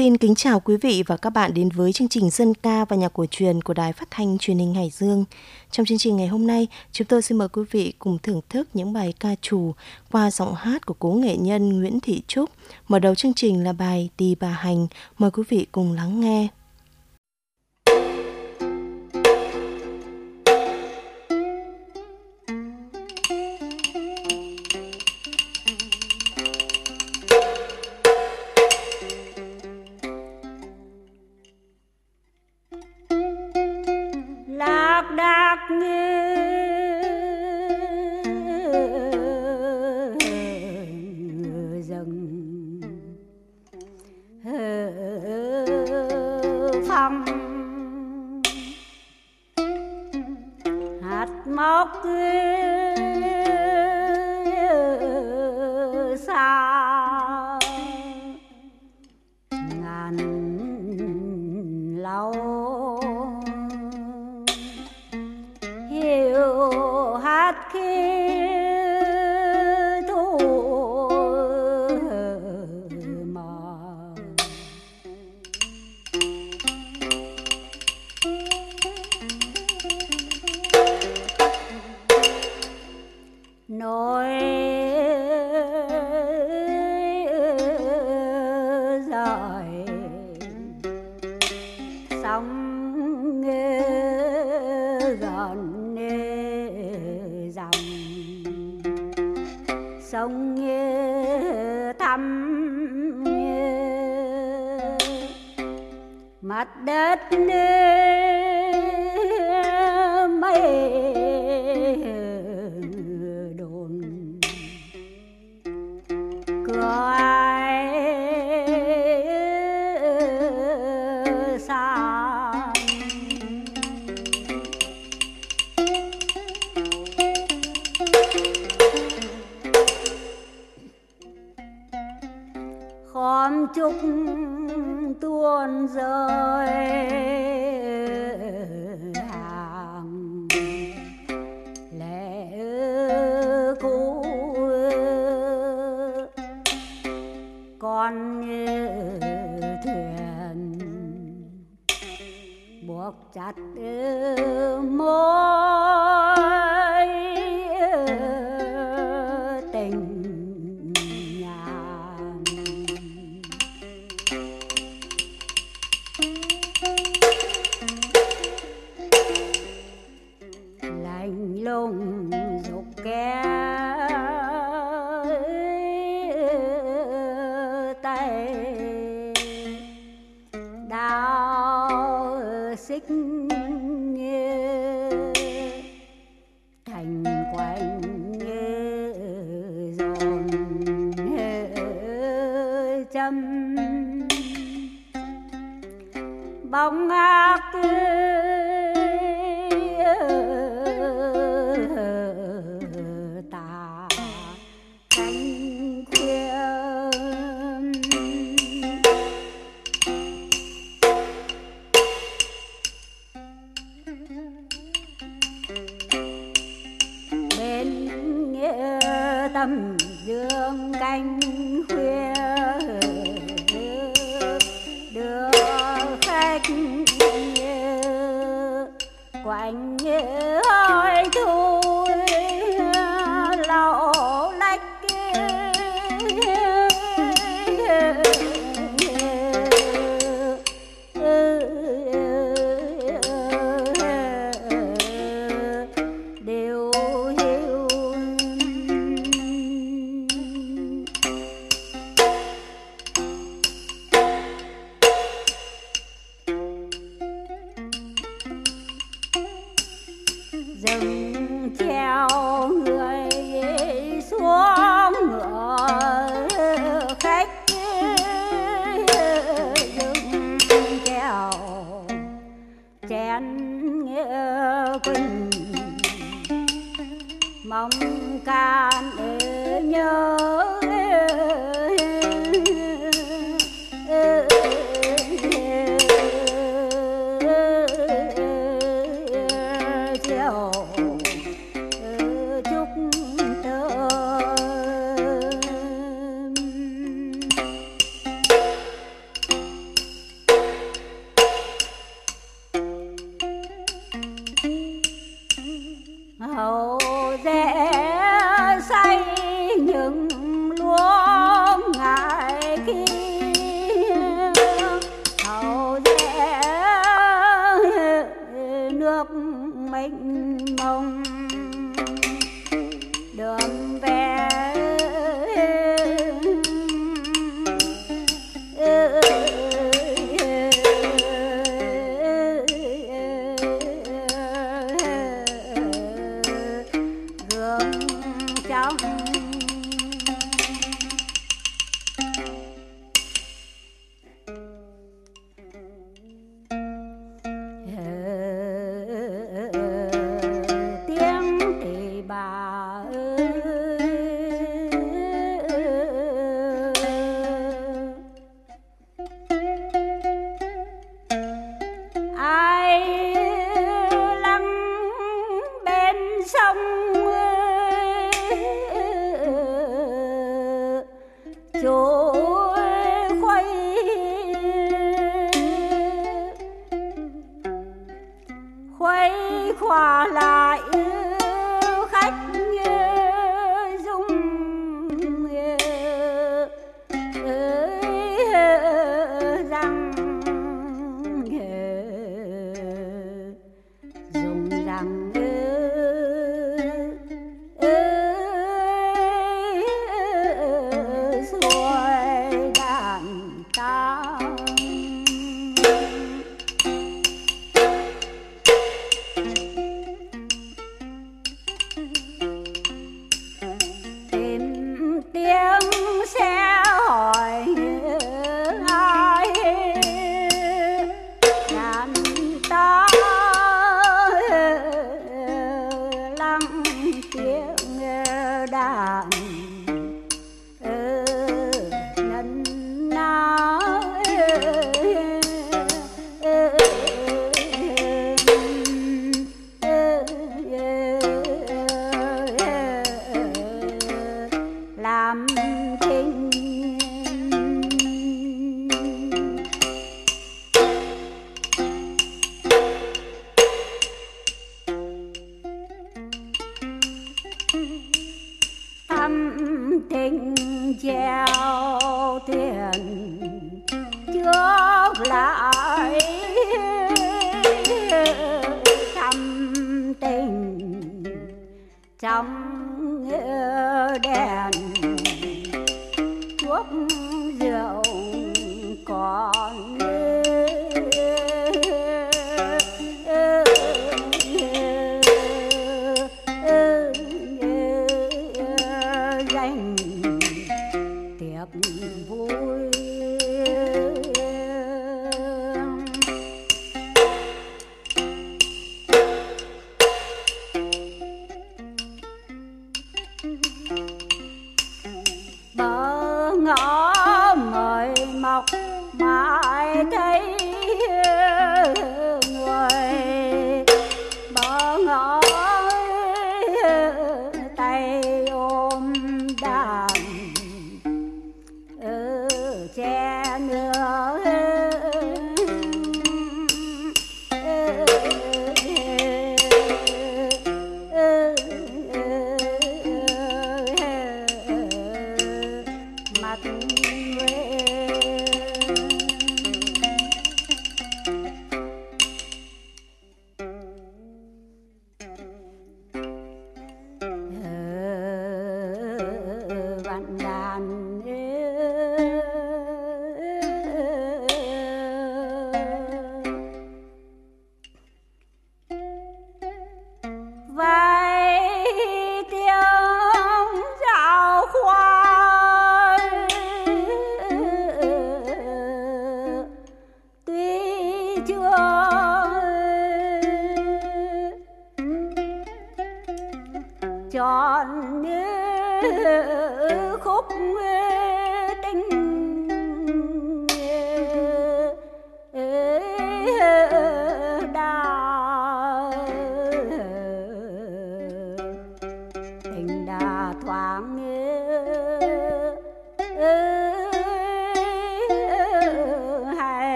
Xin kính chào quý vị và các bạn đến với chương trình dân ca và nhạc cổ truyền của Đài Phát thanh Truyền hình Hải Dương. Trong chương trình ngày hôm nay, chúng tôi xin mời quý vị cùng thưởng thức những bài ca trù qua giọng hát của cố nghệ nhân Nguyễn Thị Trúc. Mở đầu chương trình là bài Tì bà hành. Mời quý vị cùng lắng nghe. đạc đạc nghe dần phong. Hạt móc nghe sóng gần dòng. Sông thăm mặt đất mây chúc tuôn rơi hàng lệ cũ. Con thuyền buộc chặt môi dừng treo người xuống ngựa khách dừng treo chén nghĩa quỳnh. Mong ca nước mênh mông. down.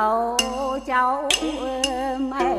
Sầu cháu mày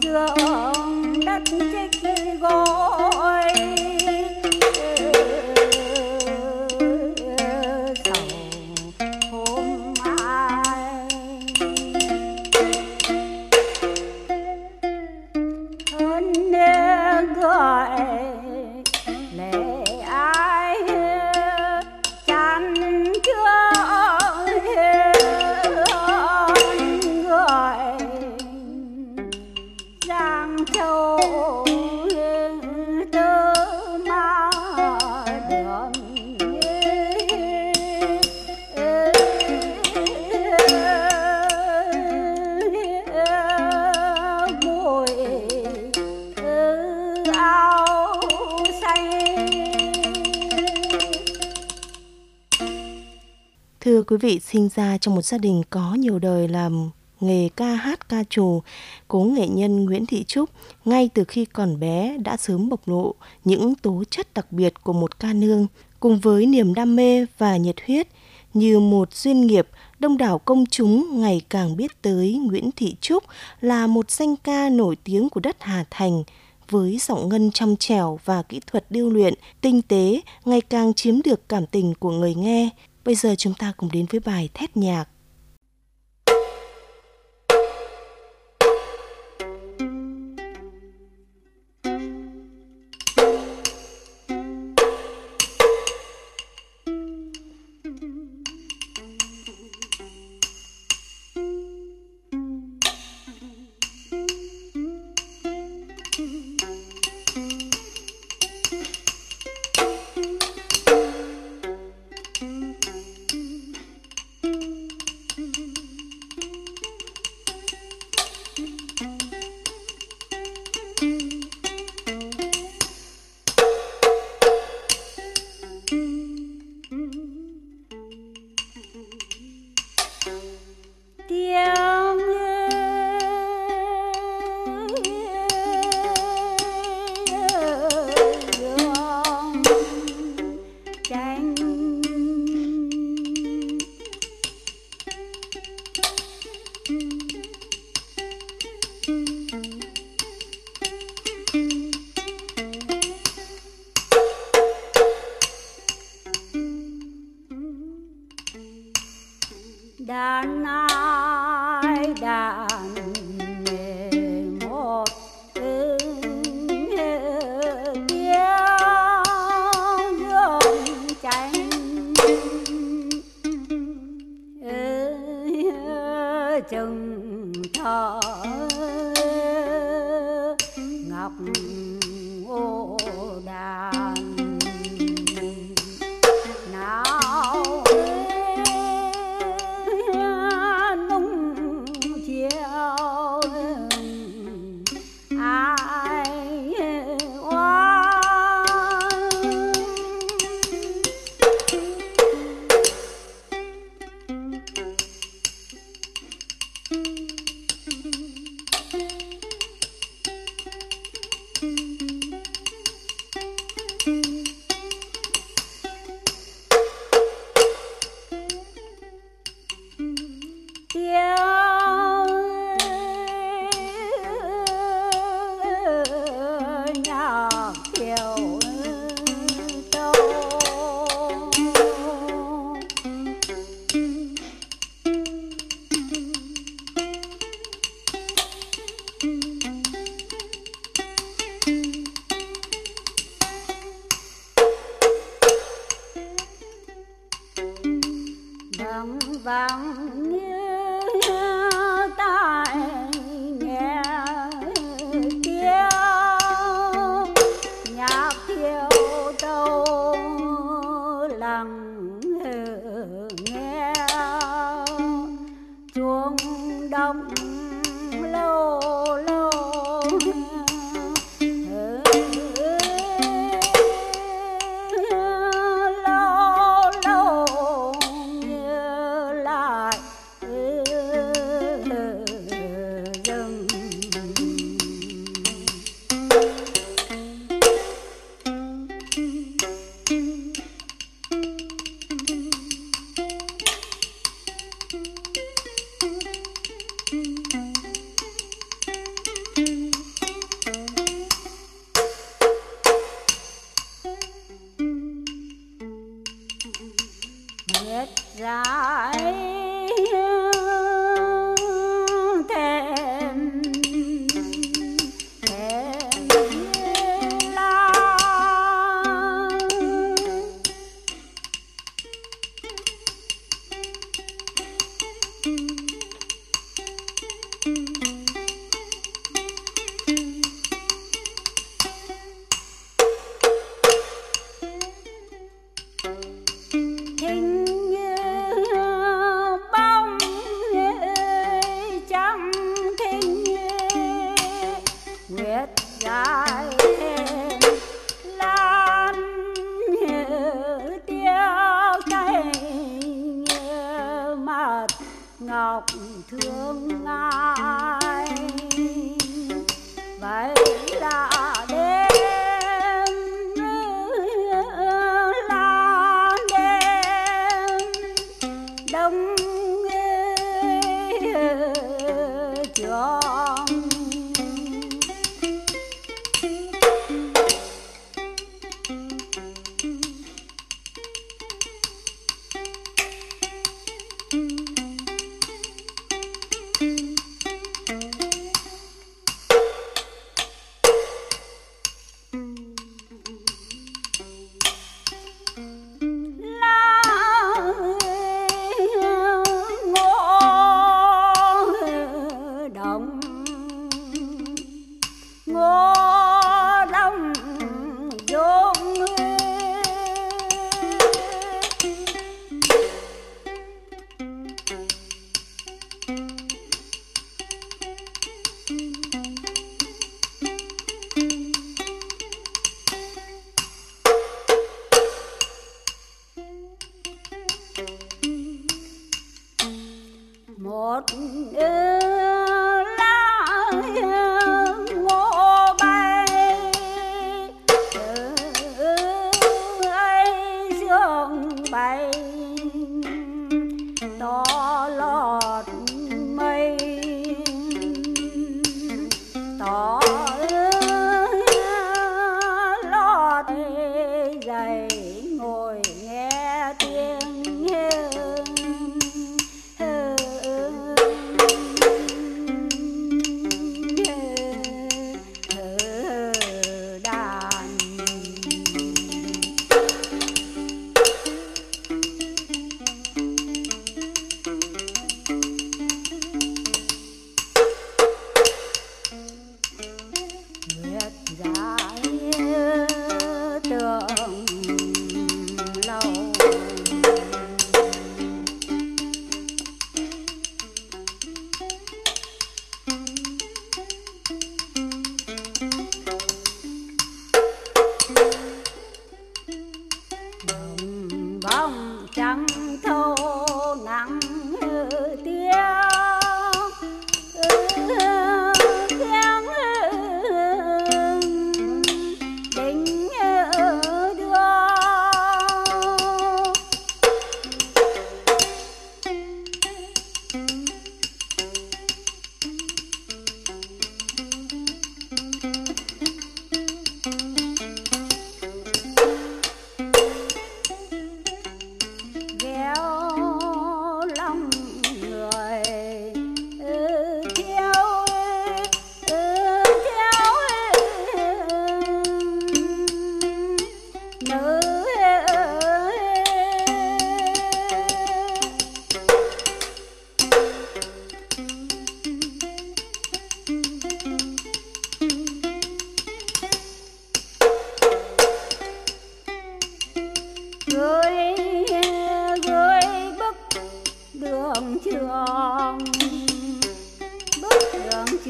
giữa đất trích gỗ. Vị, sinh ra trong một gia đình có nhiều đời làm nghề ca hát ca trù, cố nghệ nhân Nguyễn Thị Trúc ngay từ khi còn bé đã sớm bộc lộ những tố chất đặc biệt của một ca nương, cùng với niềm đam mê và nhiệt huyết như một duyên nghiệp, đông đảo công chúng ngày càng biết tới Nguyễn Thị Trúc là một danh ca nổi tiếng của đất Hà Thành, với giọng ngân trong trẻo và kỹ thuật điêu luyện tinh tế ngày càng chiếm được cảm tình của người nghe. Bây giờ chúng ta cùng đến với bài Thét Nhạc.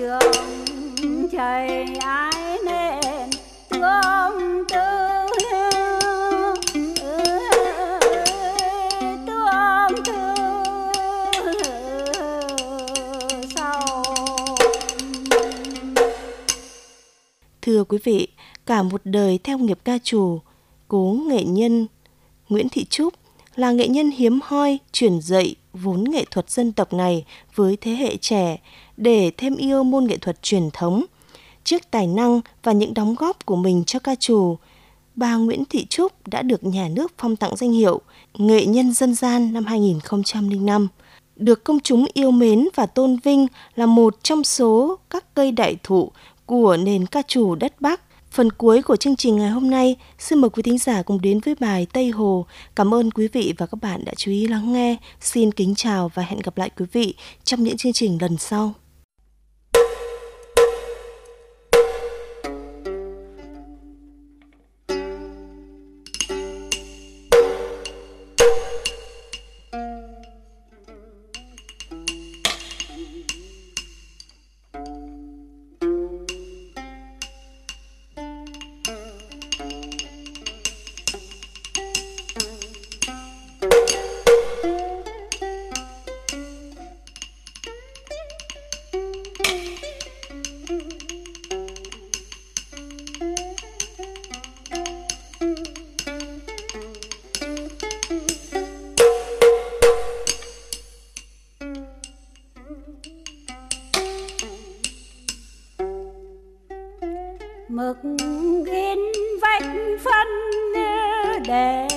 Trường thầy ai nên thương tư ừ, Thưa quý vị, cả một đời theo nghiệp ca trù, cố nghệ nhân Nguyễn Thị Trúc là nghệ nhân hiếm hoi truyền dạy vốn nghệ thuật dân tộc này với thế hệ trẻ để thêm yêu môn nghệ thuật truyền thống. Trước tài năng và những đóng góp của mình cho ca trù, bà Nguyễn Thị Trúc đã được nhà nước phong tặng danh hiệu Nghệ nhân dân gian năm 2005 được công chúng yêu mến và tôn vinh là một trong số các cây đại thụ của nền ca trù đất Bắc. Phần cuối của chương trình ngày hôm nay, xin mời quý thính giả cùng đến với bài Tây Hồ. Cảm ơn quý vị và các bạn đã chú ý lắng nghe. Xin kính chào và hẹn gặp lại quý vị trong những chương trình lần sau. Mực in vách phân để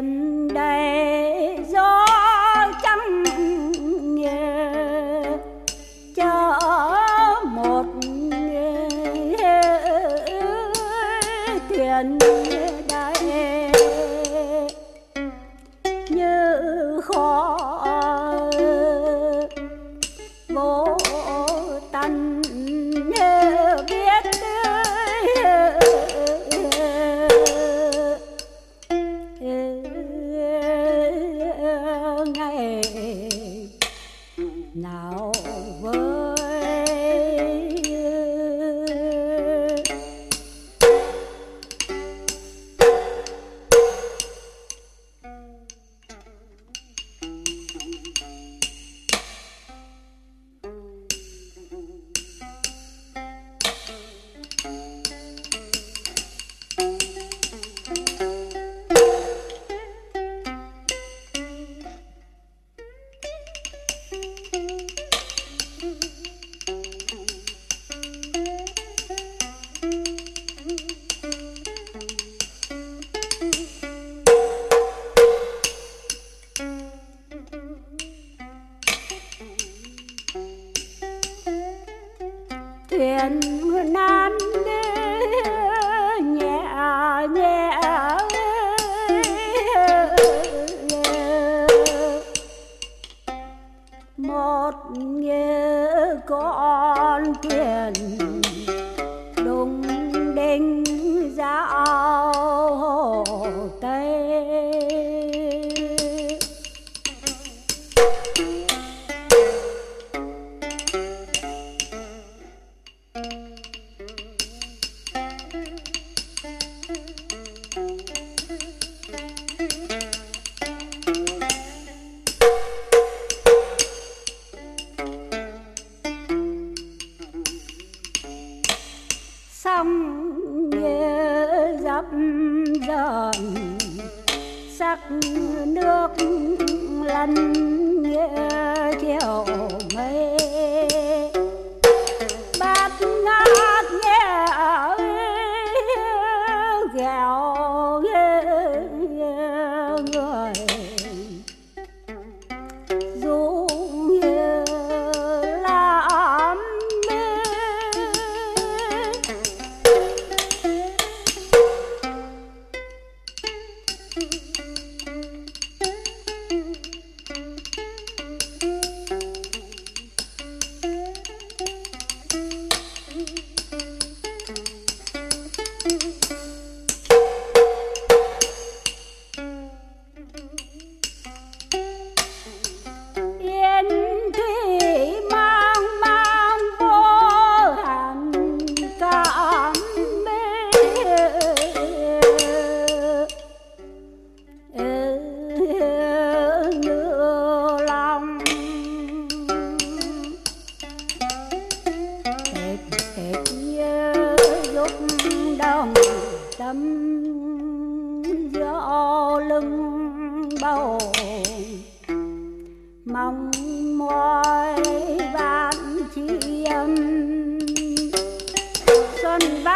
thuyền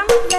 Mama.